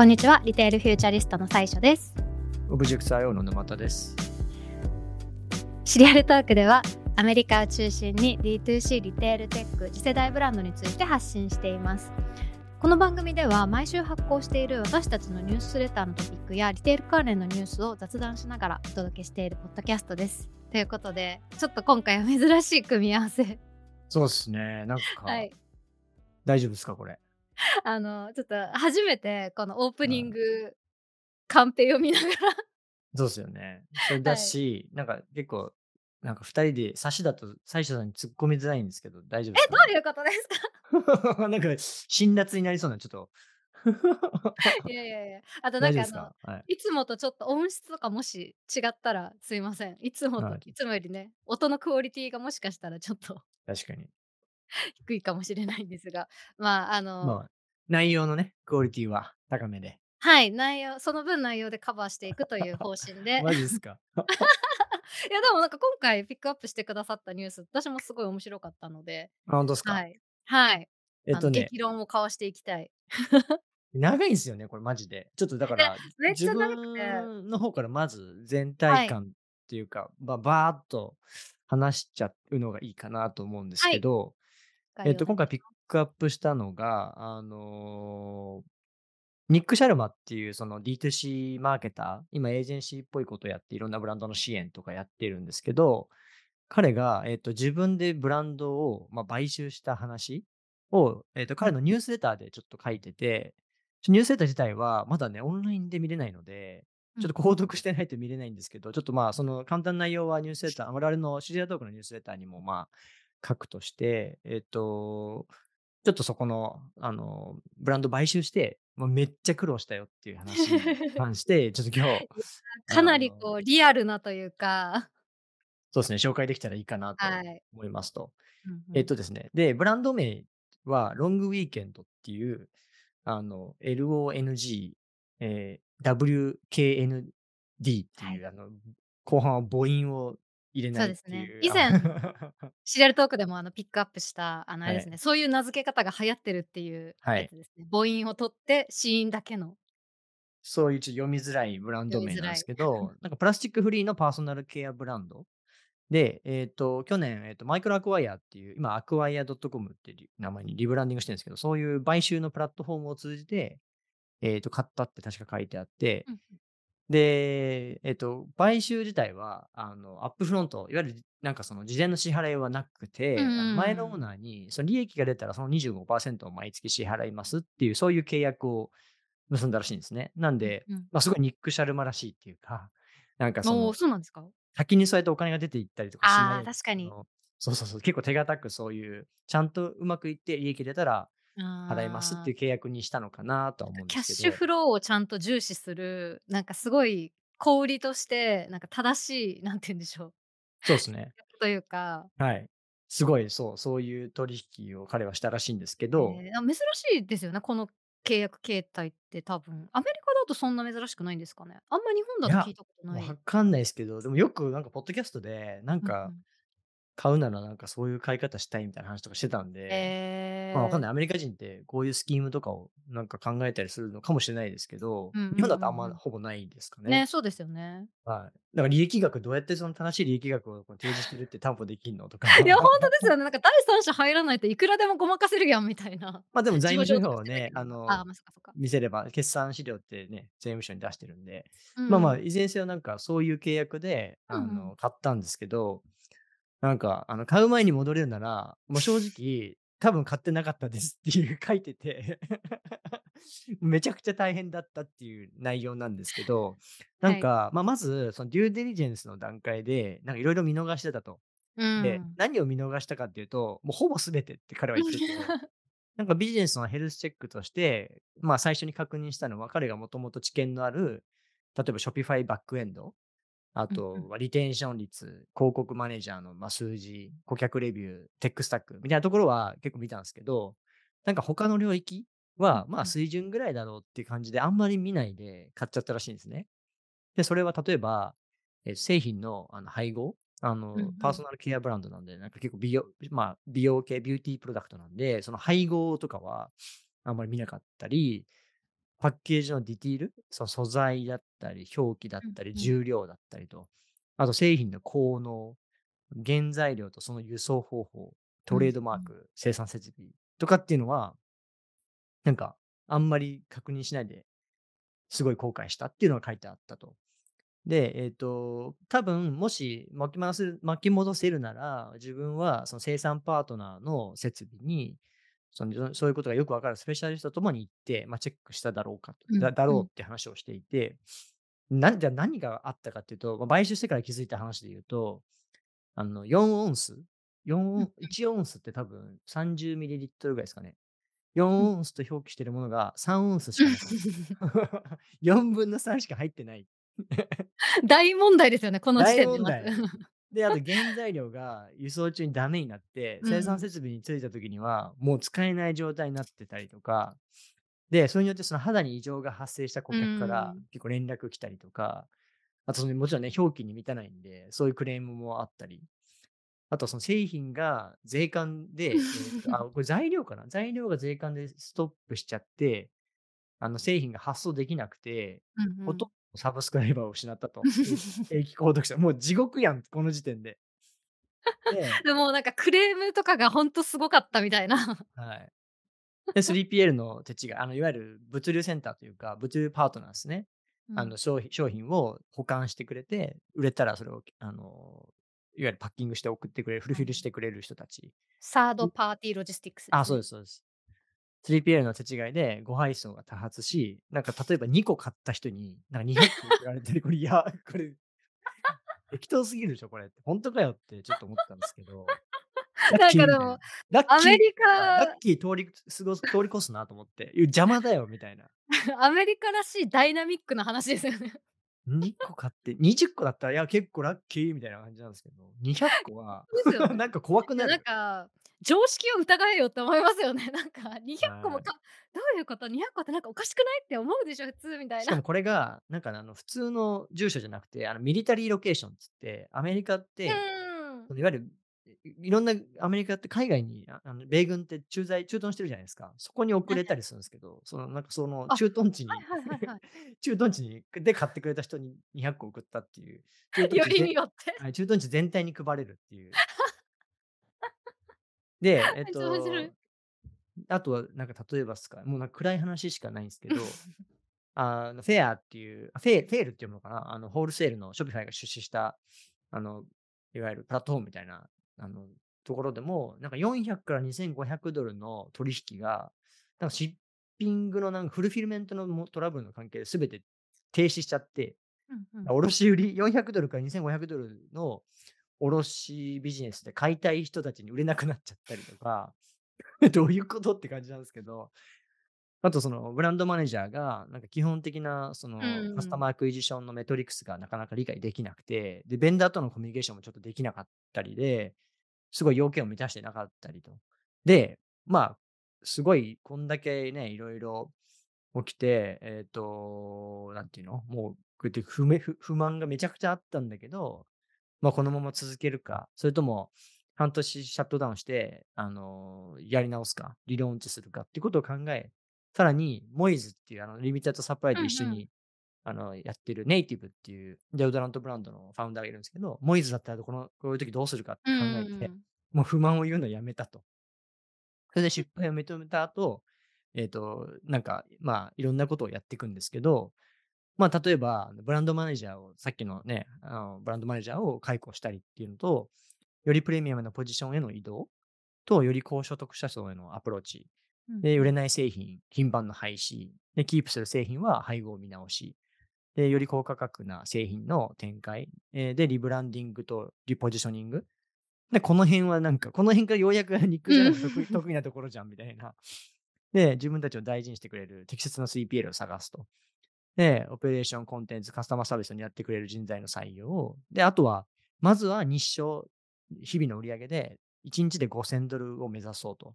こんにちは、リテールフューチャリストの最所です。オブジェクト IO の沼田です。シリアルトークでは、アメリカを中心に D2C リテールテック次世代ブランドについて発信しています。この番組では毎週発行している私たちのニュースレターのトピックやリテール関連のニュースを雑談しながらお届けしているポッドキャストです。ということで、ちょっと今回は珍しい組み合わせ。そうですね。なんか、はい。大丈夫ですか、これ？あの、ちょっと初めてこのオープニング、カンペ読みながら そうですよね。それだし、なんか結構、なんか二人で、差しだと最初さんに突っ込みづらいんですけど、大丈夫でえ、すか、どういうことですか？なんか、辛辣になりそうな、ちょっと。いやいやいや。あとなんかあの、はい。いつもとちょっと音質とかもし違ったらすいません。いつもと、はいい、つもよりね、音のクオリティがもしかしたらちょっと確かに。低いかもしれないんですが、まああの、まあ、内容のね、クオリティは高めで。はい、内容、その分内容でカバーしていくという方針で。マジですか？いやでもなんか今回ピックアップしてくださったニュース、私もすごい面白かったので、あ本当ですか、はい。はい。えっとね激、論を交わしていきたい。長いんですよね、これマジで。ちょっとだから、めっち自ゃ長くて分の方からまず全体感っていうか、ばバーっと話しちゃうのがいいかなと思うんですけど、えっと、今回ピックアップしたのが、あのーニック・シャルマっていうその D2C マーケター、今エージェンシーっぽいことをやっていろんなブランドの支援とかやってるんですけど、彼が、えっと、自分でブランドを、まあ、買収した話を、えっと、彼のニュースレターでちょっと書いてて、ニュースレター自体はまだね、オンラインで見れないので、ちょっと購読してないと見れないんですけど、ちょっとまあ、その簡単な内容はニュースレター、我々のシリアトークのニュースレターにもまあ、書くとして、えっと、ちょっとそこの、あの、ブランド買収して、もうめっちゃ苦労したよっていう話に関して、ちょっと今日、かなりこうリアルなというか、そうですね、紹介できたらいいかなとはい。思いますと。うんうんえっとですね、で、ブランド名はロングウィーケンドっていう、あの、LONG、えー WKND っていう、はいあの、後半は母音を入れないってそうですねいう。以前あシリアルトークでもあのピックアップしたあのあれですね、はいそういう名付け方が流行ってるっていうはいやつですね。母音を取って子音だけの。そういうちょっと読みづらいブランド名なんですけど、なんかプラスチックフリーのパーソナルケアブランドで、えっ、と、去年、えっ、と、マイクロアクワイアっていう、今、アクワイア .com っていう名前にリブランディングしてるんですけど、そういう買収のプラットフォームを通じて、えっ、と、買ったって確か書いてあって、うんで、えっ、と、買収自体は、あの、アップフロント、いわゆるなんかその事前の支払いはなくて、うん前のオーナーにその利益が出たらその25%を毎月支払いますっていう、そういう契約を結んだらしいんですね。なんで、うん。まあ、すごいニック・シャルマらしいっていうか、なんかそのそうなんですか？先にそうやってお金が出ていったりとかしないあー確かに。そうそうそう、結構手堅くそういう、ちゃんとうまくいって利益出たら払いますっていう契約にしたのかなとは思うんキャッですけど。シュフローをちゃんと重視する、なんかすごい小売りとして、なんか正しい、なんて言うんでしょう。そうですね。というか、はい。すごい、そう、そういう取引を彼はしたらしいんですけど、えーあ珍しいですよね、この契約形態って多分。アメリカだとそんな珍しくないんですかねあんま日本だと聞いたことない。わかんないですけど、でもよくなんかポッドキャストで、なんうんかうん買うならなんかそういう買い方したいみたいな話とかしてたんで、えーまあわかんない。アメリカ人ってこういうスキームとかをなんか考えたりするのかもしれないですけど、うんうんうんうん日本だとあんまほぼないですかね。ね、そうですよね。はい。だから利益額どうやってその正しい利益額を提示してるって担保できんのとか。いや、本当ですよね。なんか第三者入らないといくらでもごまかせるやんみたいな。まあでも財務諸表をね、あの、あ、まか。見せれば、決算資料ってね、税務署に出してるんで、うんまあまあ、いずれにせよなんかそういう契約で、あうんうんの、買ったんですけど、なんか、あの、買う前に戻れるなら、もう正直、多分買ってなかったですっていう書いてて、めちゃくちゃ大変だったっていう内容なんですけど、なんか、まあまず、そのデューデリジェンスの段階で、なんかいろいろ見逃してたと。うん。で、何を見逃したかっていうと、もうほぼ全てって彼は言ってて、なんかビジネスのヘルスチェックとして、まあ最初に確認したのは、彼がもともと知見のある、例えば Shopify バックエンド、あとリテンション率、広告マネージャーのまあ数字、顧客レビュー、テックスタックみたいなところは結構見たんですけど、なんか他の領域はうんまあ水準ぐらいだろうっていう感じであんまり見ないで買っちゃったらしいんですね。で、それは例えば、えー製品のあの配合、あの、パーソナルケアブランドなんで、なんか結構美容、まあ美容系、ビューティープロダクトなんで、その配合とかはあんまり見なかったり、パッケージのディティール、その素材だったり、表記だったり。重量だったりと、あと製品の効能、原材料とその輸送方法、トレードマー。ク、生産設備とかっていうのはなんか、あんまり確認しないで、すごい後悔したっていうのが書いてあったと。で、えっと、多分もし巻き巻き戻せるなら、自分はその生産パートナーの設備に、その、そういうことがよくわかるスペシャリストと共に行って、ま、チェックしただろうかとだだ。ろうって話をしていて、なんじゃ何があったかっていうと、ま、買収してから気づいた話で言うと、あの、4オンス、4オンうんうん。1オンスって多分30ミリリットルぐらいすかね。4うん。オンスと表記してるものが3オンスしかなかった。3/4しか入ってない。大問題ですよね、この時大点でまず。問題。で、あと原材料が輸送中にダメになって、生産うん。設備に着いた時には、もう使えない状態になってたりとか、で、それによってその肌に異常が発生した顧う客からん。結構連絡来たりとか、あとそのもちろんね、表記に満たないんで、そういうクレームもあったり、あとその製品が税関で、えっと、あ、これ材料かな？材料が税関でストップしちゃって、あの製品が発送できなくて。ほとんどサブスクライバーを失ったと。定期購読者、もう地獄やん、この時点で。でで、もうなんかクレームとかがほんとすごかったみたいな。はい。で、3PL の手違い、あの、いわゆる物流センターというか、物流パートナーすね。うん。あの、しょうひ商品を保管してくれて、売れたらそれを、あの、いわゆるパッキングして送ってくれる、フルフィルしうん。てくれる人たち。サードんパーティーロジスティックスであ。そうですそうです。3PL の手違いで誤配送が多発し、なんか例えば2個買った人に、なんか200個送られて、これ、いや、これ適当すぎるでしょ、これって。ほんとかよってちょっと思ったんですけど。なんかでも。ラッキーアメリラッカキー通り過ごす通り越すなと思って。邪魔だよみたいな。アメリカらしいダイナミックな話ですよね。2個買って、20個だったら、いや、結構ラッキーみたいな感じなんすけど、200個はね。なんか怖くなんなる。か、常識を疑えよって思いますよね。なんか200個もはい。かどういうこと？200個ってなんかおかしくないって思うでしょ、普通みたいな。しかもこれが、なんかね、あの、普通の住所じゃなくて、あの、ミリタリーロケーションつって、アメリカっうて、いわゆる、いいろんなアメリカって海外に、ああの、米軍って駐在駐屯してるじゃないですか。そこに送ええ。れたりするんすけど、その、なんか、その、あ、駐屯地にはいはいはいはい。駐屯地にで、買ってくれた人に200個送ったっていう、駐よりによって。はい、駐屯地全体に配れるっていう。で、えっ。と、あとはなんか例えばっすか、もうなん暗い話しかないんすけど、あの、フェアっていう、あ、フェフェールって読むのかな？あの、ホールセールのショピファイが出資した、あの、いわゆるプラットフォームみたいな、あの、ところでも、なんか400から2500ドルの取引が、なんかシッピングのなんフルフィルメントのもトラブルの関係で全て停止しちゃって、うんうん。卸売400ドルから2500ドルの卸ビジネスで買いたい人たちに売れなくなっちゃったりとか、どういうことって感じなんすけど。あとそのブランドマネージャーが、なんか基本的なそうのカスタマーアクイジションのメトリックスがなかなか理解できなくて、で、ベンダーとのコミュニケーションもちょっとできなかったりで、すごい要件を満たしてなかったりと。で、まあ、すごいこんだけね、色々起きて、えっと、なんていうの、もう、こうやってふめふ不満がめちゃくちゃあったんだけど、ま、このまま続けるか、それとも半年シャットダウンして、あの、やり直すか、リローンチするかってことを考え、さらにモイズっていうあのリミテッドサプライうんうん。と一緒に、あの、やってるネイティブっていうデオドラントブランドのファウンダーがいるんすけど、モイズだったらこのこういう時どうするかってうん考えて。もう不満を言うのやめたと。それで失敗を認めた後、えっと、なんか、まあ、いろんなことをやってくんですけど、まあ、例えば、ブランドマネージャーをさっきのね、あの、ブランドマネージャーを解雇したりっていうのと、よりプレミアムなポジションへの移動と、より高所得者層へのアプローチ。で、売れ。ない製品、頻繁な廃止。で、キープする製品は配合見直し。で、より高価格な製品の展開。え、で、リブランディングとリポジショニング。で、この辺はなんか、この辺からようやく 肉じゃうん。がの得意得意なところじゃんみたいな。で、自分たちを大事にしてくれる適切な 3PL を探すと。で、オペレーション、コンテンツ、カスタマーサービスを担ってくれる人材の採用。で、あとは、まずは日商、日々の売り上げで1日で $5000 を目指そうと。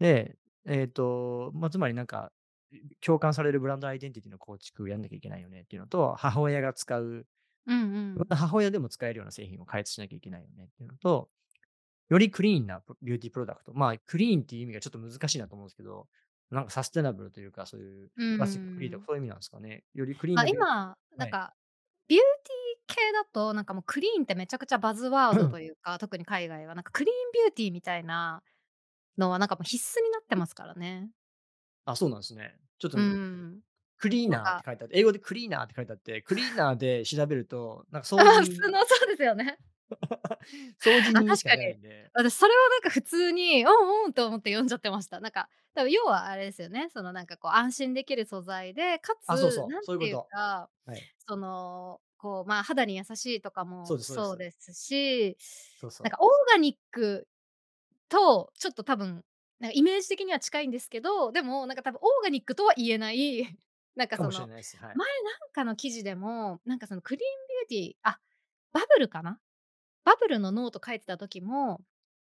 で、えっと、ま、つまりなんか、共感されるブランドアイデンティティの構築をやんなきゃいけないよねっていうのと、母親が使う、うんうん。また母親でも使えるような製品を開発しなきゃいけないよねっていうのと、よりクリーンなプビューティープロダクト。まあ、クリーンっていう意味がちょっと難しいなと思うんすけど、なんかサステナブルというか、そういううプラスチックフリーとかん。そういう意味なんですかね。よりクリーンあ、今、なはい。んか、ビューティー系だと、なんかもうクリーンってめちゃくちゃバズワードというか、特に海外はなんかクリーンビューティーみたいなのはなんかもう必須になってますからね。あ、そうなんですね。ちょっと、うん。クリーナーって書いてあって、英語でクリーナーって書いてあって、クリーナーで調べると、なんかああ、普掃除通のそうですよね。掃除あ、人しか。ないんで。私それはなんか普通に、うんうんと思って読んじゃってました。なんか、多分要はあれですよね、そのなんかこう安心できる素材で、かあ、そうつ、そう、なんていう。か、はい。その、こう、まあ、肌に優しいとかもそうですそうです。し、そうそう。なんかオーガニックとちょっと多分、なんかイメージ的には近いんですけど、でもなんか多分オーガニックとは言えない、なんかかその、もしれないです。はい。前なんかの記事でも、なんかそのクリーンビューティーあ、バブルかな？バブルのノート書いてた時も、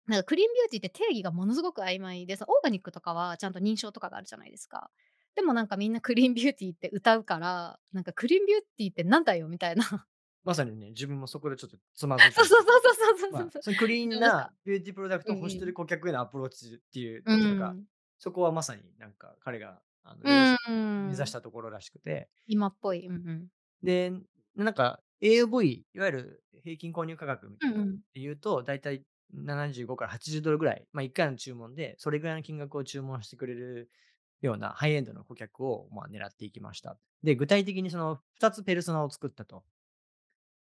なんかクリーンビューティーって定義がものすごく曖昧で、オーガニックとかはちゃんと認証とかがあるじゃないですか。でもなんかみんなクリーンビューティーって謳うから、なんかクリーンビューティーってなんだよみたいな。まさにね、自分もそこでちょっとつまずいたそうそうんですよ。そうそうそうまあ、そクリーン。なビューティープロダクトを欲してる。顧客へのアプローチっていう、うなんか、ん。そこはまさになんか彼があのう目指し。たところらしくて。今っぽい。うんうん。で、なんか AOV、いわゆる平均購入価格みたいなのうんうと、だいたい75から80ドルぐらい、まあ、1回の注文で、それぐらいの金額を注文してくれるようなハイエンドの顧客を、まあ、狙っていきました。で、具体的にその2つペルソナを作ったと。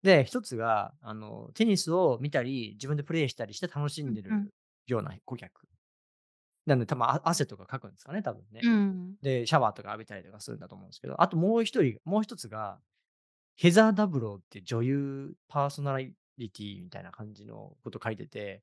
で、1つが、あの、テニスを見たり、自分でプレイしたりして楽しうんでるような顧客。なんで、多分あ汗とかかくんですかね、多分ね。うん。で、シャワーとか浴びたりとかするんだと思うんですけど、あともう一人もう一つが、ヘザー・ダブローって女優パーソナリティみたいな感じのこと書いてて、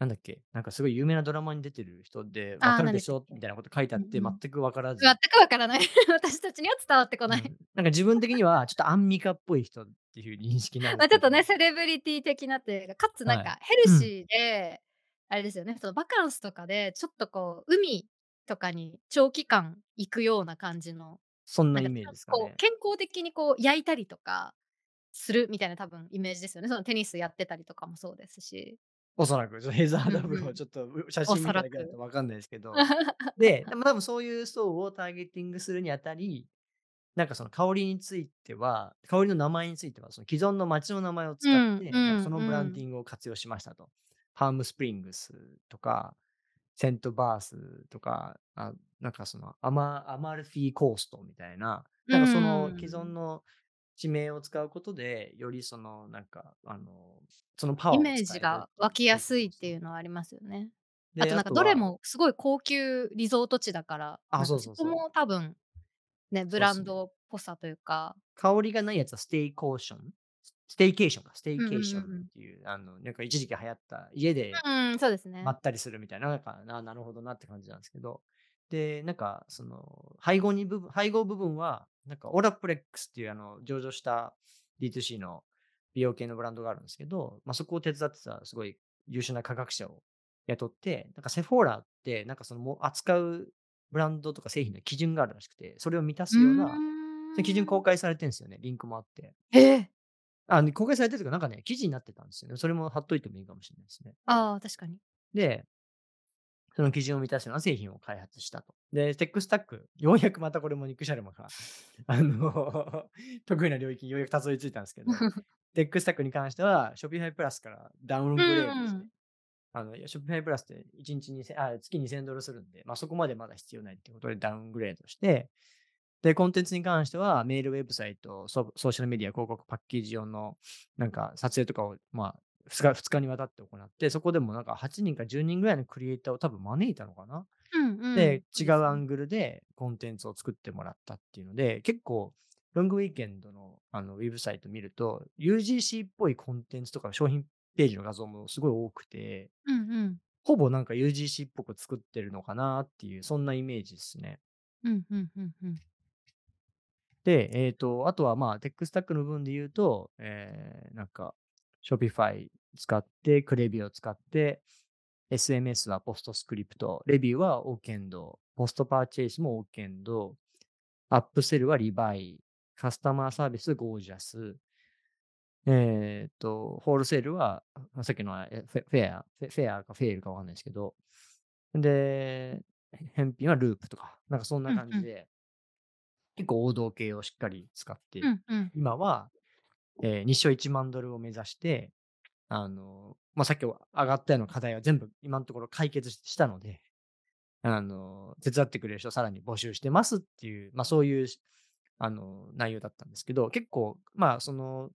なんだっけ、なんかすごい有名なドラマに出てる人で、分ああ、かるでし？ょ？みたいなこと書いてあって、全うんうん。く分から全ず、くわからない。私たちには伝わってこない。うん、なんか自分的にはちょっとアンミカっぽい人っていう認識なんでま、ちょっとね、セレブリティ的なっていうか、かつなんはい。かヘルうん、シーで、あれですよね、そのバカンスとかでちょっとこう、海とかに長期間行くような感じの、そんなイメージですかね。健康的にこう焼いたりとかするみたいな多分イメージですよね。そのテニスやってたりとかもそうですし。おそらく、ヘザー・うんダブルをうん。ちょっと、う写お真見ただけだ。と分かんないですけど、で、でも多分そういう層をターゲティングするにあたり、なんかその香りについては香りの名前については、その既存の街の名前をう使って、そのブランデん。ィングを活用しましたと。パームスプリングスとか、セントバースとか、あ、なんかそのアマアマルフィコーストみたいな、うなんかその既存ん。の地名を使うことで、よりそのなんか、あの、そのパワーをイメージが湧きやすいっ。ていうのはありますよね。あで、となんかどれもすごい高級リゾート地だから、あ、そうそこも多分ね、ブラン。ドっぽさというか。香りがないやつはステイコーション？ステイケーションか、ステイケーションっうんうん。ていう、あの、なんか一時期流行った家でうん、そうですね。まったりするみたいな、なんか、ななるほどなって感じなんですけど。で、なんか、その、配合に部分配合部分は、なんかオラプレックスっていうあの、上場した D2C の美容系のブランドがあるんですけど、ま、そこを手伝ってたすごい優秀な科学者を雇って、なんかセフォーラって、なんかその、も扱うブランドとか製品の基準があるらしくて、それを満たすような、基準公ん。開されてんすよね、リンクもあって。ええ！あ、ね、公開されてるというか、なんかね、記事になってたんですよね。それも貼っといてもいいかもしれないですね。ああ、確かに。でその基準を満たすような製品を開発したと。で、テックスタック、ようやくまたこれもニック・シャルマが、あの、得意な領域にようやくたどり着いたんですけど、テックスタックに関しては、Shopify プラスからダウンうグレードして、ん。あの、Shopify プラスって1日にあ、月2000ドルするんで、まあ、そこまでまだ必要ないっていうことでダウングレードして、で、コンテンツに関しては、メール、ウェブサイト、ソソーシャルメディア、広告、パッケージ用の、なんか、撮影とかを、まあ、2日、2日にわたって行って、そこでもなんか8人か10人ぐらいのクリエイターを多分招いたのかなうんうん。で、違う。アングルでコンテンツを作ってもらったっていうので、結構、ロングウィーケンドのあのウェブサイト見ると、UGC っぽいコンテンツとか商品ページの画像もすごい多くて、うんうん。ほぼなんか UGC っぽく作ってるのかなっていう、そんなイメージですね。うんうんうんうん。で、えっと、あとはまあ、テックスタックの部分で言うと、えー、なんか、Shopify 使って、クレビューを使って、SMS はポストスクリプト、レビューはオーケンド、ポストパーチェイスもオーケンド、アップセルはリバイ、カスタマーサービスゴージャス、えっと、ホールセールは、さっきのえフェフェア、フェアかフェールかわかんないですけど、で、返品はループとか、なんかそんなうんうん。感じで結構王道系をしっかり使って、うんうん。今は、え、日商 $10,000 を目指して、あの、ま、さっき上がったような課題は全部今んところ解決ししたので、あの、手伝ってくれる人をさらに募集してますっていう、ま、そういう、しあの、内容だったんですけど、結構、まあ、その、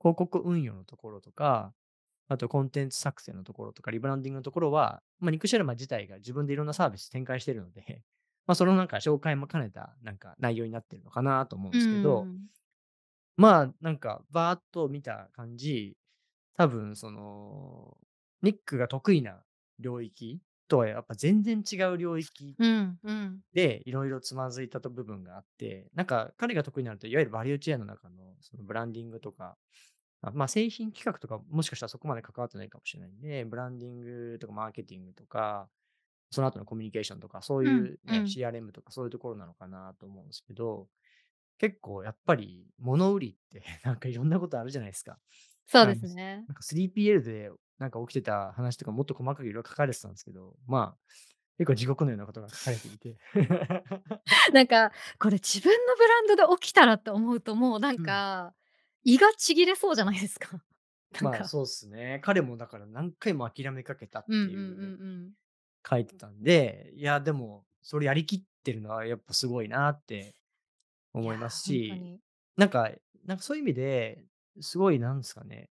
広告運用のところとか、あとコンテンツ作成のところとか、リブランディングのところは、ま、ニックシェルマン自体が自分でいろんなサービス展開しているので、ま、そのなんか紹介も兼ねた、なんか内容になってるのかなと思うんうすけど。ん。まあ、なんかバーっと見た感じ、多分その、ニックが得意な領域とはやっぱ全然違う領域。で、いろいろつまずいたと部分があって、なんか彼が得意なのって、いわゆるバリューチェーンの中のそのブランディングとか、あ、ま、製品企画とか、もしかしたらそこまで関わってないかもしれないんで、ブランディングとかマーケティングとか、その後のコミュニケーションとか、そううん、いうね、うん。CRM とかそういうところなのかなと思うんすけど、結構やっぱり物売りって なんかいろんなことあるじゃないすか。そうですね。なんか 3PL でなんか起きてた話とかもっと細かく色々書かれてたんすけど、まあ、結構地獄のようなことが書かれていて。なんか、これ自分のブランドで起きたらって思うと、もうなんうん。か、胃がちぎれそうじゃないですか。なんまあ、か。そうっすね。彼もだから何回も諦めかけたっていううん。書いてたんで、いや、でも、それやりきってるのはやっぱすごいなって思いますし。なんかなんかそういう意味で、すごいなんすかね。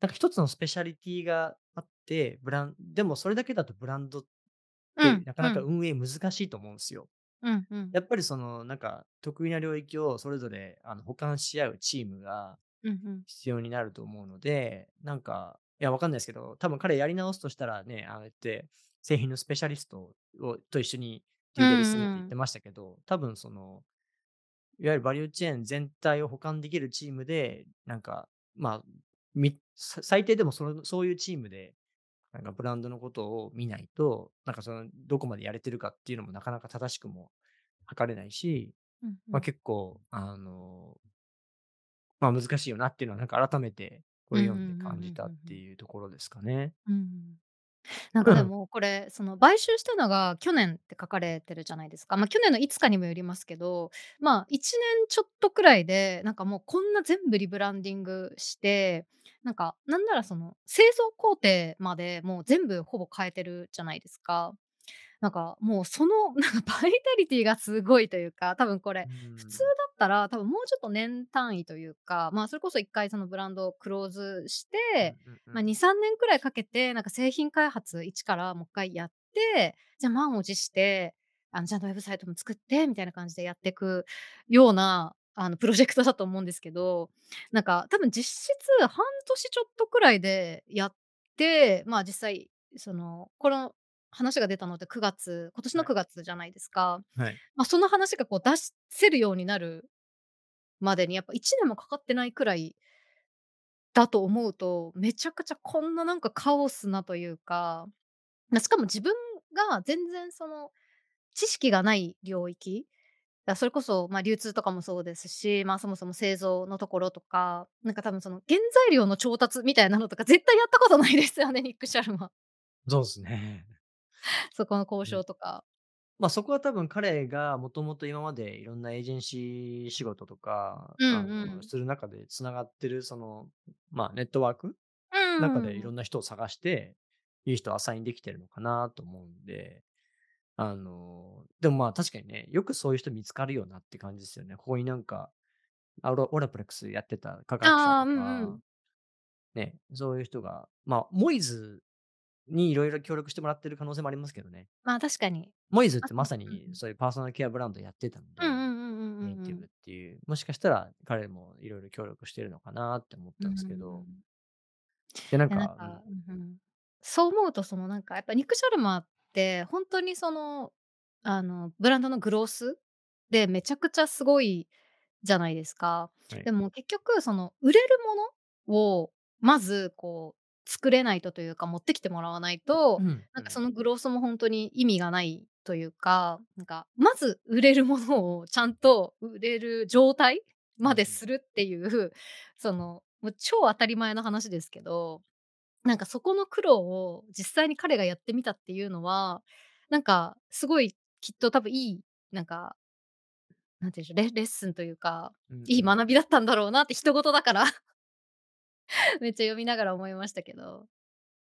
なんか一つのスペシャリティがあって、ブランでもそれだけだとブランドっうん、てなかうん。なか運営難しいと思うんすよ。うんうん。やっぱりそのなんか得意な領域をそれぞれあの補完し合うチームがうんうん。必要になると思うので、なんか、いや、わかんないすけど、多分彼やり直すとしたらね、ああやって製品のスペシャリストをと一緒にデうューデリするって。言ってましたけど、多分その、いわゆるバリューチェーン全体を補完できるチームで、なんか、まあ、最低でもそのそういうチームで、なんかブランドのことを見ないと、なんかそのどこまでやれてるかっていうのもなかなか正しくも測れないし、ま、うんうん。結構あのま、難しいよなっていうのはなんか改めてこれ読んで感じたっ。ていうところですかね。うん。なんかでも、これ、その買収したのが去年って書かれてるじゃないですか。ま、去年のいつかにもよりますけど、まあ、1年ちょっとくらいで、なんかもうこんな全部リブランディングして、なんか、なんならその製造工程までもう全部ほぼ変えてるじゃないですか。なんかもうその なんかバイタリティがすごいというか、多分これ、普通だん。ったら多分もうちょっと年単位というか、まあ、それこそ1回そのブランドをクローズしうんて、ま、うんうん。2、3年くらいかけて、なんか製品開発一からもっかいやって、じゃ満を持して、あのちゃんとウェブサイトも作ってみたいな感じでやってくような、あのプロジェクトだと思うんですけど、なんか多分実質半年ちょっとくらいでやって、まあ、実際その、この話が出たのって9月今年のはい。9月じゃないですか。はい。ま、その話がこう出しせるようになるまでにやっぱ1年もかかってないくらいだと思うと、めちゃくちゃこんななんかカオスなというか、なしかも自分が全然その知識がない領域、だそれこそ、ま、流通とかもそうですし、ま、そもそも製造のところとか、なんか多分その原材料の調達みたいなのとか絶対やったことないですよね、ニック・シャルマ。そうすね。そこの交うん。渉とか。ま、そこは多分彼がもともと今までいろんなエージェンシー仕事とか、うあの、んうん。する中で繋がってるその、ま、ネットワークうー中でいろん。んな人を探して、いい人をアサインできてるのかなと思うんで、あの、でも、ま、確かにね、よくそういう人見つかるよなって感じですよね。ここになんか、あ、オロオラプレックスやってた科学者ああ、とうんうか、ん。ね、そういう人が、ま、モイズに色々協力してもらってる可能性もありますけどね。まあ、確かに。モイズっあ、てまさうんうん。にそういうパーソナルケアブランドやってたので、うんうんうんうんうんうん。ネイティブっていう、もしかしたら彼も色々協力してるのかなって思っうーたんすけど。ん。で、なんいや、なんか、うん。かうんうん。そう思うとそのなんかやっぱニック・シャルマってほんとにその、あの、ブランドのグロースでめちゃくちゃすごいじゃないですか。はい。でも結局その売れるものをまずこう作れないとというか、持ってきてもらわないと、うん、うん。なんかそのグロースもほんとに意味がないというか、なんか、まず売れるものをちゃんと売れる状態。までするっていう、その、もう超当たり前の話ですけど、なんかそこの苦労を実際に彼がやってみたっていうのは、なんかすごいきっと多分いい、なんかなんて言うんでしょう、レレッスンというか、いい。学びだったんだろうなって人事だから めっちゃ読みながら思いましたけど。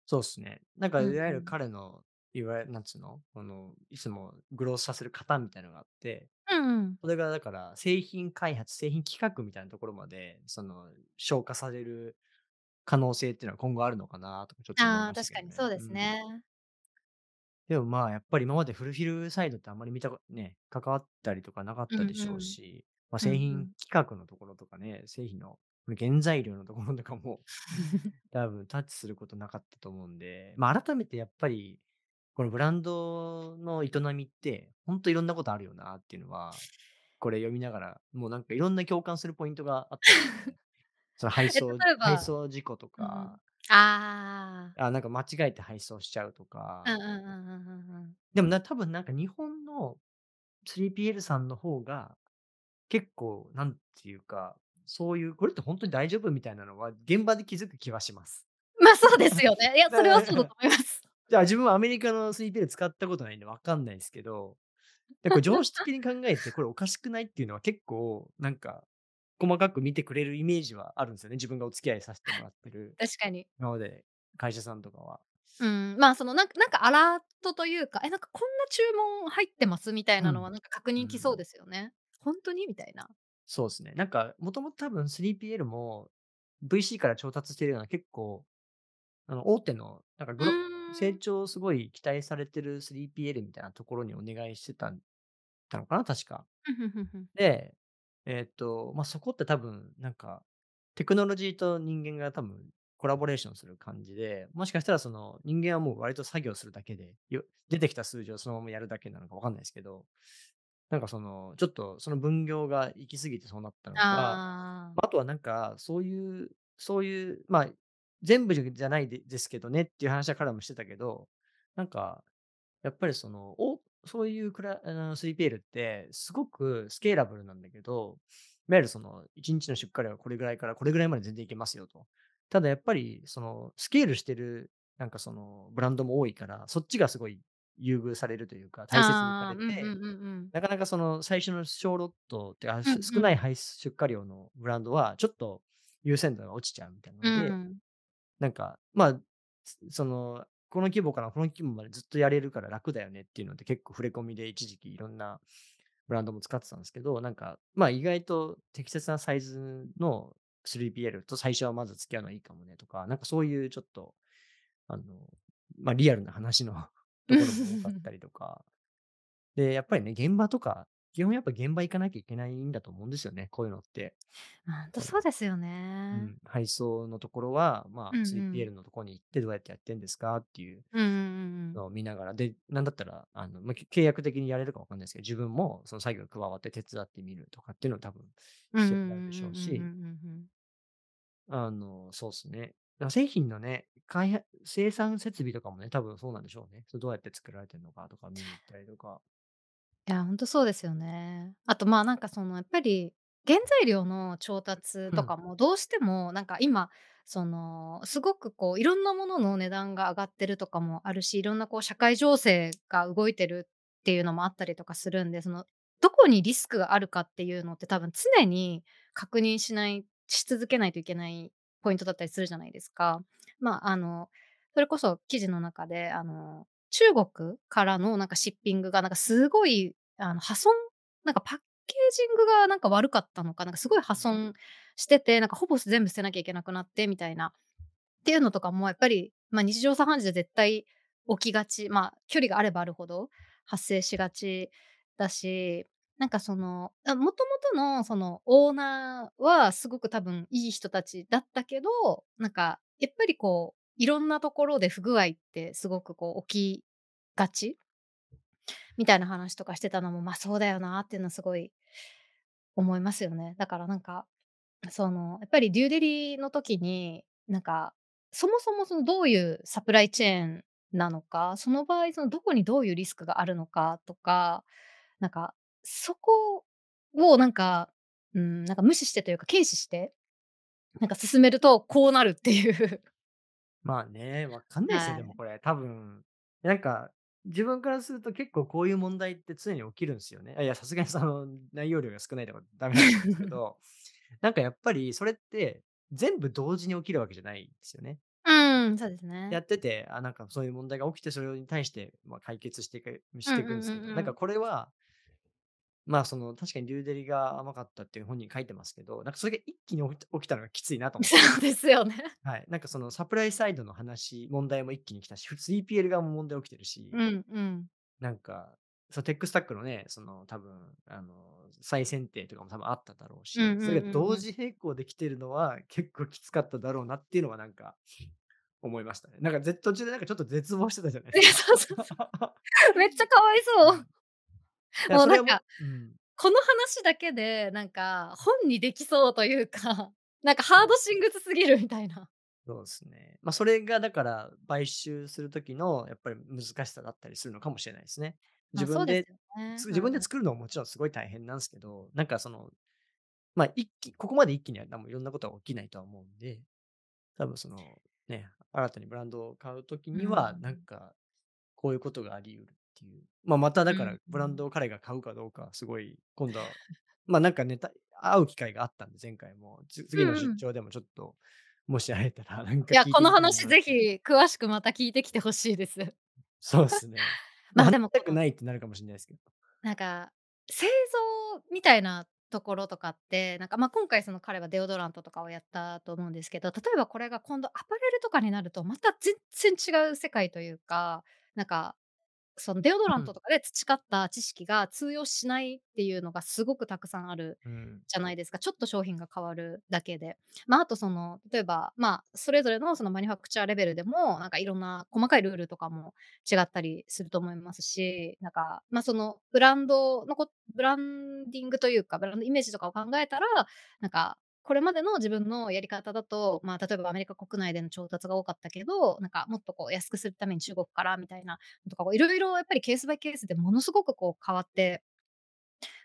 そうっすね。なんかいわゆるうんうん。彼の、いわゆるなんつうの、この、いつもグロースさせる型みたいなのがあって、うんうん。それがだから製品開発、製品企画みたいなところまで、その、昇華される可能性っていうのは今後あるのかなとかちょっと思いああ、ましたけどね。確かにそうでうん。すね。でもまあ、やっぱり今までフルフィルサイドってあんまり見たこね、関わったりとかなかっうんたでしょううん。し、ま、うんう製品ん。企画のところとかね、製品の原材料のところとかも 多分タッチすることなかったと思うんで、ま、改めてやっぱり、このブランドの営みって、ほんといろんなことあるよなっていうのは、これ読みながら、もうなんかいろんな共感するポイントがあった。その配え、送配送事故とうんうん。か、ああ。あ、なんか間違えて配送しちゃうとか。でもな、多分なんか日本の 3PL さんの方が、結構なんていうか、そういう、これってほんとに大丈夫みたいなのは、現場で気づく気はします。ま、そうですよね。いや、それはそうだと 思います。じゃあ自分はアメリカの 3PL 使ったことないんで分かんないすけど、で、これ常識的に考えて、これおかしくないっていうのは結構なんか、細かく見てくれるイメージはあるんすよね、自分がお付き合いさせてもらってる、確かに。今まで会社さんとかは。うん、まあ、そのなんかなんかアラートというか、え、なんかこんな注文入ってますみたいうん。なのはなんか確うん。認来そうですよね。ほんとにみたいな。そうすね。なんか、もともと多分 3PL も VC から調達してるような結構、あの、大手のなんかうグロ成。長すごい期待されてる 3PL みたいなところにお願いしてたんたのかな、確か。で、えっと、ま、そこって多分なんか、テクノロジーと人間が多分コラボレーションする感じで、もしかしたらその、人間はもう割と作業するだけで、よ出てきた数字をそのままやるだけなのか分かんないすけど、なんかその、ちょっとその分業が行き過ぎてそうなったのか、ああ。ま、あとはなんか、そういうそういう、ま、全部じゃじゃないでですけどねっていう話は彼もしてたけど、なんか、やっぱりその、おそういうクラあの、3PL ってすごくスケーラブルなんだけど、いわゆるその1日の出荷量はこれぐらいからこれぐらいまで全然いけますよと。ただやっぱりその、スケールしてる、なんかその、ブランドも多いから、そっちがすごい優遇されるというか、大切にさああ、れて、うんうんうんうん。なかなかその最初の小ロットって、あ、うんうん。す少ないはい出荷量のブランドはちょっと優先度が落ちちゃうみたいなうので、ん。なんか、ま、その、この規模からこの規模までずっとやれるから楽だよねっていうので結構触れ込みで一時期いろんなブランドも使ってたんですけど、なんか、ま、意外と適切なサイズの 3PL と最初はまず付き合うのはいいかもねとか、なんかそういうちょっと、あの、ま、リアルな話のところも多かったりとか。で、やっぱりね、現場とか、基本やっぱ現場行かなきゃいけないんだと思うんですよね、こういうのって。ほんとそうですよね。うん、配送のところは、まあ、うんうん。3PL のとこに行ってどうやってやってんですかっていう。のを見ながら、で、なんだったら、あの、ま、け契約的にやれるか分かんないすけど、自分もその作業に加わって手伝ってみるとかっていうのは多分必要になるでしょうし。あの、そうっすね。だ、製品のね、かいは生産設備とかもね、多分そうなんでしょうね。そ、どうやって作られてんのかとか見に行ったりとか。いや、ほんとそうですよね。あと、まあ、なんかそのやっぱり、原材料の調達うん。とかもどうしてもなんか今、その、すごくこういろんなものの値段が上がってるとかもあるし、いろんなこう社会情勢が動いてるっていうのもあったりとかするんで、その、どこにリスクがあるかっていうのって多分常に確認しないし続けないといけないポイントだったりするじゃないですか。まあ、あの、それこそ記事の中で、あの、中国からのなんかシッピングがなんかすごい、あの、破損なんかパッケージングがなんか悪かったのか、なんかすごい破。損してて、なんかほぼ全部捨てなきゃいけなくなってみたいな。っていうのとかもやっぱり、ま、日常茶飯事で絶対起きがち、まあ、距離があればあるほど発生しがちだし、なんかその、もともとのそのオーナーはすごく多分いい人たちだったけど、なんかやっぱりこう、いろんなところで不具合ってすごくこう起きがちみたいな話とかしてたのも、ま、そうだよなっていうのはすごい思いますよね。だからなんか、その、やっぱりデューデリの時に、なんか、そもそもそのどういうサプライチェーンなのか、その場合そのどこにどういうリスクがあるのかとか、なんか、そこをなんか、うーん、なんか無視してというか軽視して、なんか進めるとこうなるっていう。まあね、わかんないすよ、はい。でもこれ、多分、なんか自分からすると結構こういう問題って常に起きるんですよね。あ、いや、さすがにその内容量が少ないとかダメなんですけど、なんかやっぱりそれって全部同時に起きるわけじゃないんですよね。うん、そうですね。やってて、あ、なんかそういう問題が起きて、それに対して、まあ、解決していくしていくんですけど、なんかうんうん。これは、まあ、その、確かにリューデリが甘かったっていう本人書いてますけど、なんかそれが一気に起きたのがきついなと思って。そうですよね。はい。なんかそのサプライサイドの話、問題も一気に来たし、3PL 側も問題起きてるし、うんうん。なんか、そう、テックスタックのね、その多分、あの、再選定とかも多分あっただろうし、うんうんそれがうんうん。同時並行で来てるのは結構きつかっただろうなっていうのはなんか思いましたね。なんか、ぜ途中でなんかちょっと絶望してたじゃないですか。そうそうそう。めっちゃかわいそう。ももうなんか、ううん。この話だけで、なんか本にできそうというか、なんかハードシングスすぎるみたいな。そうですね。ま、それがだから買収する時のやっぱり難しさだったりするのかもしれないですね。自分でよね。つ自分でうん。作るのももちろんすごい大変なんすけど、なんかその、ま、一気ここまで一気には多分いろんなことは起きないとは思うんで、多分その、ね、新たにブランドを買う時うには、なんん。か、こういうことがあり得るっていう。ま、まただうんからブランうん。ドを彼が買うかどうか、すごい今度は、ま、なんかね、た会う機会があったんで、前回も。つ次の。出張でもちょっと、もし会えたらなんかいや、この話。ぜひ詳しくまた聞いてきて欲しいです。そうっすね。ま、ま、話しでもこのたくないってなるかもしんないすけど。なんか、製造みたいなところとかって、なんか、ま、今回その彼はデオドラントとかをやったと思うんですけど、例えばこれが今度アパレルとかになるとまた全然違う世界というか、なんかそのデオドラうん。ントとかで培った知識が通用しないっていうのがすごくたくさんあるうん。じゃないですか。ちょっと商品が変わるだけで。まあ、あとその、例えば、まあ、それぞれのそのマニュファクチャーレベルでも、なんかいろんな細かいルールとかも違ったりすると思いますし、なんか、ま、そのブランドのこブランディングというか、ブランドイメージとかを考えたら、なんかこれまでの自分のやり方だと、まあ、例えばアメリカ国内での調達が多かったけど、なんかもっとこう安くするために中国からみたいなとか、いろいろやっぱりケースバイケースでものすごくこう変わって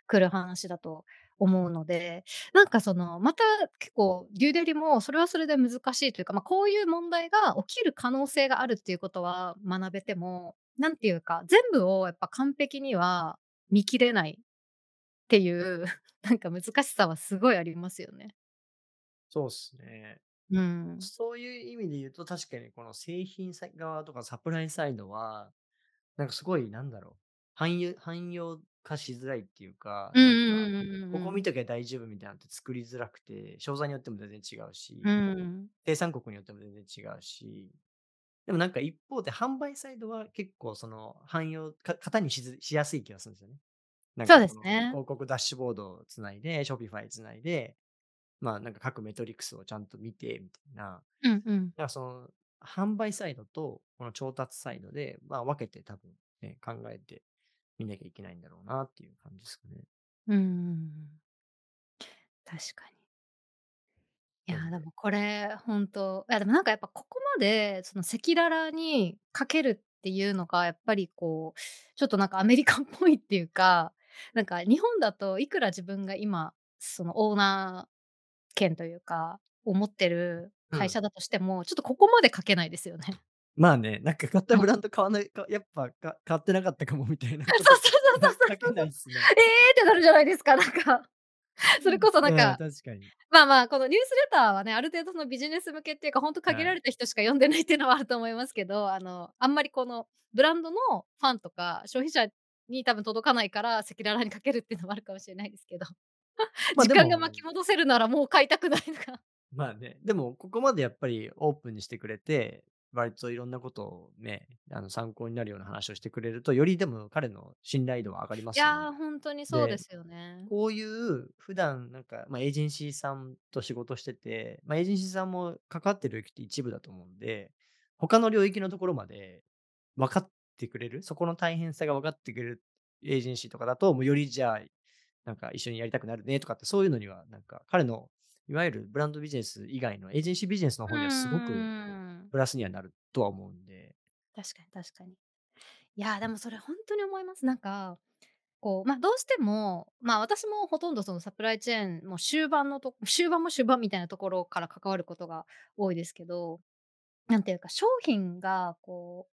くる話だと思うので、なんかその、また結構デューデリもそれはそれで難しいというか、まあ、こういう問題が起きる可能性があるっていうことは学べても、なんていうか、全部をやっぱ完璧には見切れないっていう、なんか難しさはすごいありますよね。そうっすね。うん。そういう意味で言うと、確かにこの製品さ側とかサプライサイドは、なんかすごいなんだろう、汎用汎用化しづらいっていうか。ここ見ときゃ大丈夫みたいなのって作りづらくて、商材によっても全然違ううし、ん。生産国によっても全然違うし、でもなんか一方で販売サイドは結構その汎用か型にしずしやすい気がするんですよね。そうですね。広告ダッシュボードをつないで、Shopify つないで、まあなんか各メトリックスをちゃんと見てみたいな。うんうん。だからその販売サイドとこの調達サイドで、まあ分けて多分ね、考えてみなきゃいけないんだろうなっていう感じですかね。うん。確かに。いや、でもこれほんと、いやでもなんかやっぱここまでその赤裸々に書けるっていうのがやっぱりこう、ちょっとなんかアメリカンっぽいっていうか、なんか日本だといくら自分が今、そのオーナー権というか、を持ってるうん。会社だとしても、ちょっとここまで書けないですよね。まあね、なんか買ったうん。ブランド買わないか、やっぱか買ってなかったかもみたいなそうそうそうそう書け。ないっすね。ええってなるじゃないですか、なんか。それこそなんうん、か確かに。まあまあ、このニュースレターはね、ある程度そのビジネス向けっていうか、ほんと限はい。られた人しか読んでないっていうのはあると思いますけど、あの、あんまりこのブランドのファンとか消費者に多分届かないから、赤裸々に書けるっていうのもあるかもしれないですけど、まあ 時間が巻き戻せるならもう買いたくないとか。まあね、でもここまでやっぱりオープンにしてくれて、割といろんなことをね、あの参考になるような話をしてくれると、よりでも彼の信頼度は上がりますよね。いや、ほんとにそうでで、すよね。こういう普段なんか、まあ、エージェンシーさんと仕事してて、まあ、エージェンシーさんも関わってる領域って一部だと思うんで、他の領域のところまで分かってくれる、そこの大変さが分かってくれるエージェンシーとかだと、もうよりじゃあ、なんか一緒にやりたくなるねとかって、そういうのには、なんか彼のいわゆるブランドビジネス以外のエージェンシービジネスの方にはすごくん。プラスにはなるとは思うんで。確かに確かに。いや、でもそれほんとに思います。なんかこう、ま、どうしても、ま、私もほとんどそのサプライチェーンも終盤のと終盤も終盤みたいなところから関わることが多いですけど、なんていうか、商品がこう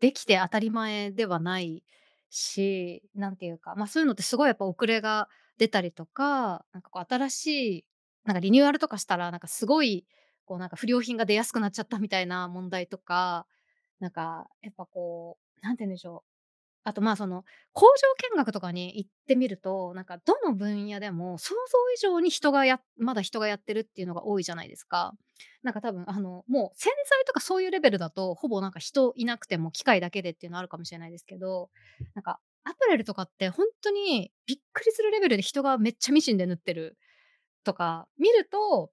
できて当たり前ではないし、なんていうか、まあ、そういうのってすごいやっぱ遅れが出たりとか、なんかこう新しい、なんかリニューアルとかしたら、なんかすごい、こうなんか不良品が出やすくなっちゃったみたいな問題とか、なんかやっぱこう、なんて言うんでしょう。あとまあその工場見学とかに行ってみると、なんかどの分野でも想像以上に人がやまだ人がやってるっていうのが多いじゃないですか。なんか多分あのもう洗剤とかそういうレベルだと、ほぼなんか人いなくても機械だけでっていうのあるかもしれないですけど、なんかアパレルとかってほんとにびっくりするレベルで人がめっちゃミシンで縫ってるとか見ると、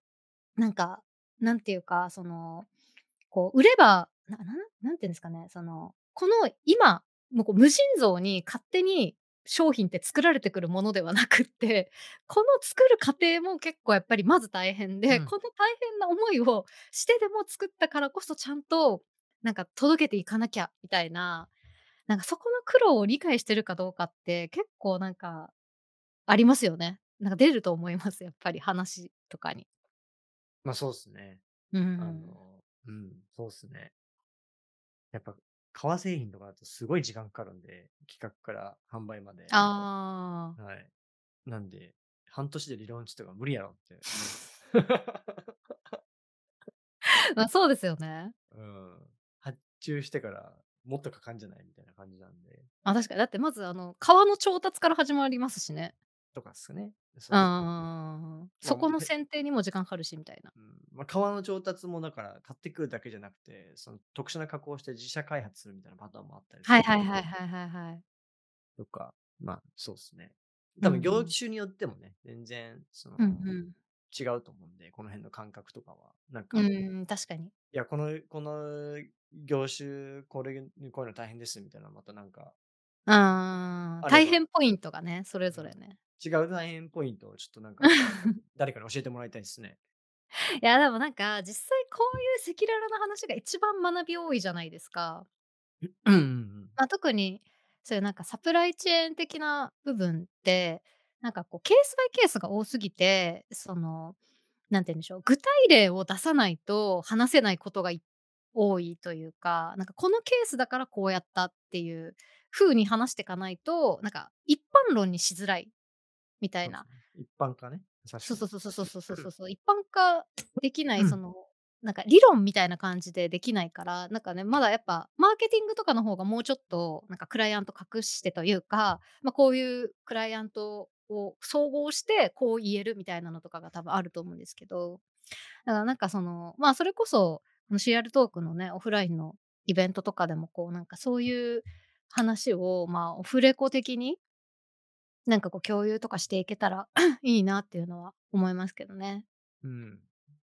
なんか、なんていうか、その、こう売れば、なななんていうんですかね、その、この今、もうこう無尽蔵に勝手に商品って作られてくるものではなくって、この作る過程も結構やっぱりまず大変で、うん。この大変な思いをしてでも作ったからこそちゃんと、なんか届けていかなきゃみたいな、なんかそこの苦労を理解してるかどうかって結構なんかありますよね。なんか出ると思います、やっぱり話とかに。ま、そうっすね。うあん。の、うん、そうっすね。やっぱ、革製品とかだとすごい時間かかるんで、企画から販売まで。ああ。はい。なんで、半年で理論値とか無理やろって。ま、そうですよね。うん。発注してからもっとかかんじゃないみたいな感じなんで。あ、確かに。だってまずあの、革の調達から始まりますしね。とかっすね。そ。ああ。そこの選定にも時間かかるしみたいな。うん、ま、革の調達もだから買ってくるだけじゃなくて、その特殊な加工をして自社開発するみたいなパターンもあったりはいはいはいはいはいはい。とか、まあ、そうっすね。多分業。種によってもね、全然その、うんうん。違うと思うんで、この辺の感覚とかは。なんかーん、確かに。いや、このこの業種、これこういうの大変ですみたいな、またなんかああ、大変ポイントがね、それ。ぞれね。違う大変ポイントをちょっとなんか、誰かに教えてもらいたいっすね。いや、でもなんか、実際こういう赤裸々な話が一番学び多いじゃないですか。うんうんうん。ま、特に、そういうなんかサプライチェーン的な部分って、なんかこうケースバイケースが多すぎて、その、なんて言うんでしょう、具体例を出さないと話せないことがい多いというか、なんかこのケースだからこうやったっていう風に話してかないと、なんか一般論にしづらいみたいな。一般化ね。そうそうそうそうそうそうそう。一般化できない、その、なんか理論みたいな感じでできないから、なんかね、まだやっぱマーケティングとかの方がもうちょっと、なんかクライアント隠してというか、まあこういうクライアントを総合してこう言えるみたいなのとかが多分あると思うんですけど、だからなんかその、まあそれこそ、CR トークのね、オフラインのイベントとかでもこうなんかそういう話をまあオフレコ的になんかこう共有とかしていけたら いいなっていうのは思いますけどね。うん。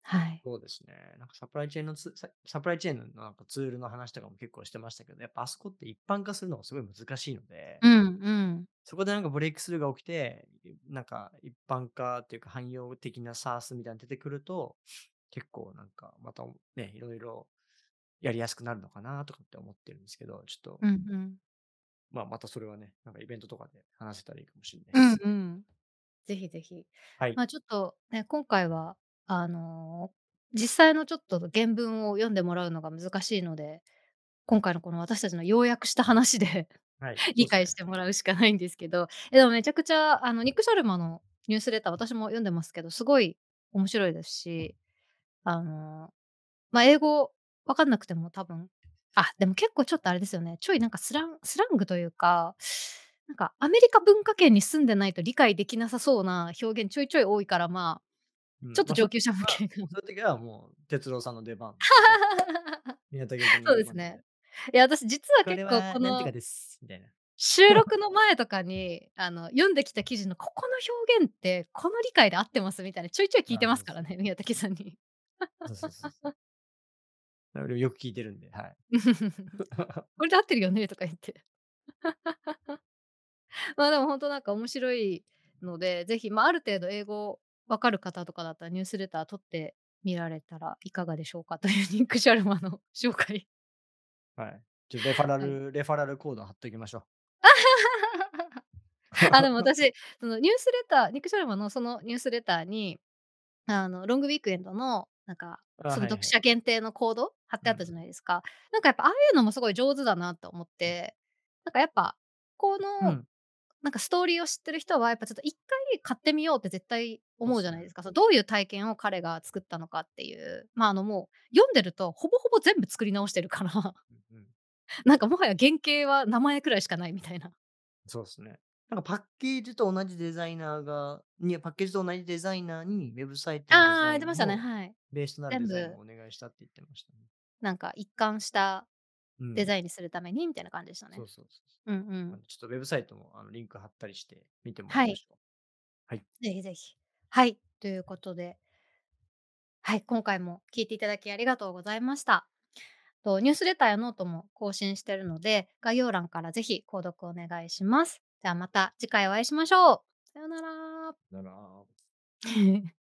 はい。そうですね。なんかサプライチェーンのツササプライチェーンのなんかツールの話とかも結構してましたけど、やっぱあそこって一般化するのがすごい難しいので、うんうん。そこでなんかブレイクスルーが起きて、なんか一般化っていうか汎用的な SaaS みたいなの出てくると、結構なんかまたね、いろいろやりやすくなるのかなとかって思ってるんですけど、ちょっと、うんうん。まあまたそれはね、なんかイベントとかで話せたらいいかもしれないでうんす。うん。ぜひぜひ。はい。まあ、ちょっとね、今回はあの、実際のちょっと原文を読んでもらうのが難しいので、今回のこの私たちの要約した話ではい。理。解してもらうしかないんですけど、え、でもめちゃくちゃあのニック・シャルマのニュースレター、私も読んでますけど、すごい面白いですし、あのま、英語わかんなくても多分あ、でも結構ちょっとあれですよね、ちょいなんかスランスラングというか、なんかアメリカ文化圏に住んでないと理解できなさそうな表現ちょいちょい多いから、まあ、ちょっと上級者向けの。そういう時はもう哲郎さんの出番。宮武君のそうですね。いや、私実は結構この。収録の前とかに、あの、読んできた記事のここの表現って、この理解で合ってますみたいなちょいちょい聞いて。ますからね、宮武さんに。そうそうそうそう。俺もよく聞いてるんで、はい。これで合ってるよねとか言って。まあ、でも本当なんか面白いので、ぜひ、まあ、ある程度英語わかる方とかだったらニュースレター取ってみられたらいかがでしょうかというニック・シャルマの紹介。はい。じゃ、レファラはい。ルレファラルコード貼っときましょう。あ、でも私、そのニュースレターニック・シャルマのそのニュースレターに、あの、ロングウィークエンドのなんか、あ、その。読者限定のコード貼ってあったじゃうん。ないですか。なんかやっぱ、ああいうのもすごい上手だなと思っうん。て、なんかやっぱ、この、うん。なんかストーリーを知ってる人は、やっぱちょっと1回買ってみようって絶対。思うじゃないですか。そのどういう体験を彼が作ったのかっていう。まあ、あの、もう読んでると、ほぼほぼ全部作り直してるから。なんかもはや原型は名前くらいしかないみたいな。そうっすね。なんかパッケージと同じデザイナーがに、パッケージと同じデザイナーに、ウェブサイトのデああ、ザ言ってましたね、はい。ベースとなるデザインも全部お願いしたって言ってましたね。なんか一貫したうん。デザインにするためにみたいな感じでしたね。そうそうそううんうん。の、ちょっとウェブサイトも、あの、リンク貼ったりして見てもらはい。いましょう。はい。ぜひぜひ。はい、ということではい、今回も聞いていただきありがとうございました。と、ニュースレターやノートも更新してるので、概要欄からぜひ購読お願いします。ではまた次回お会いしましょう。さようなら。なら。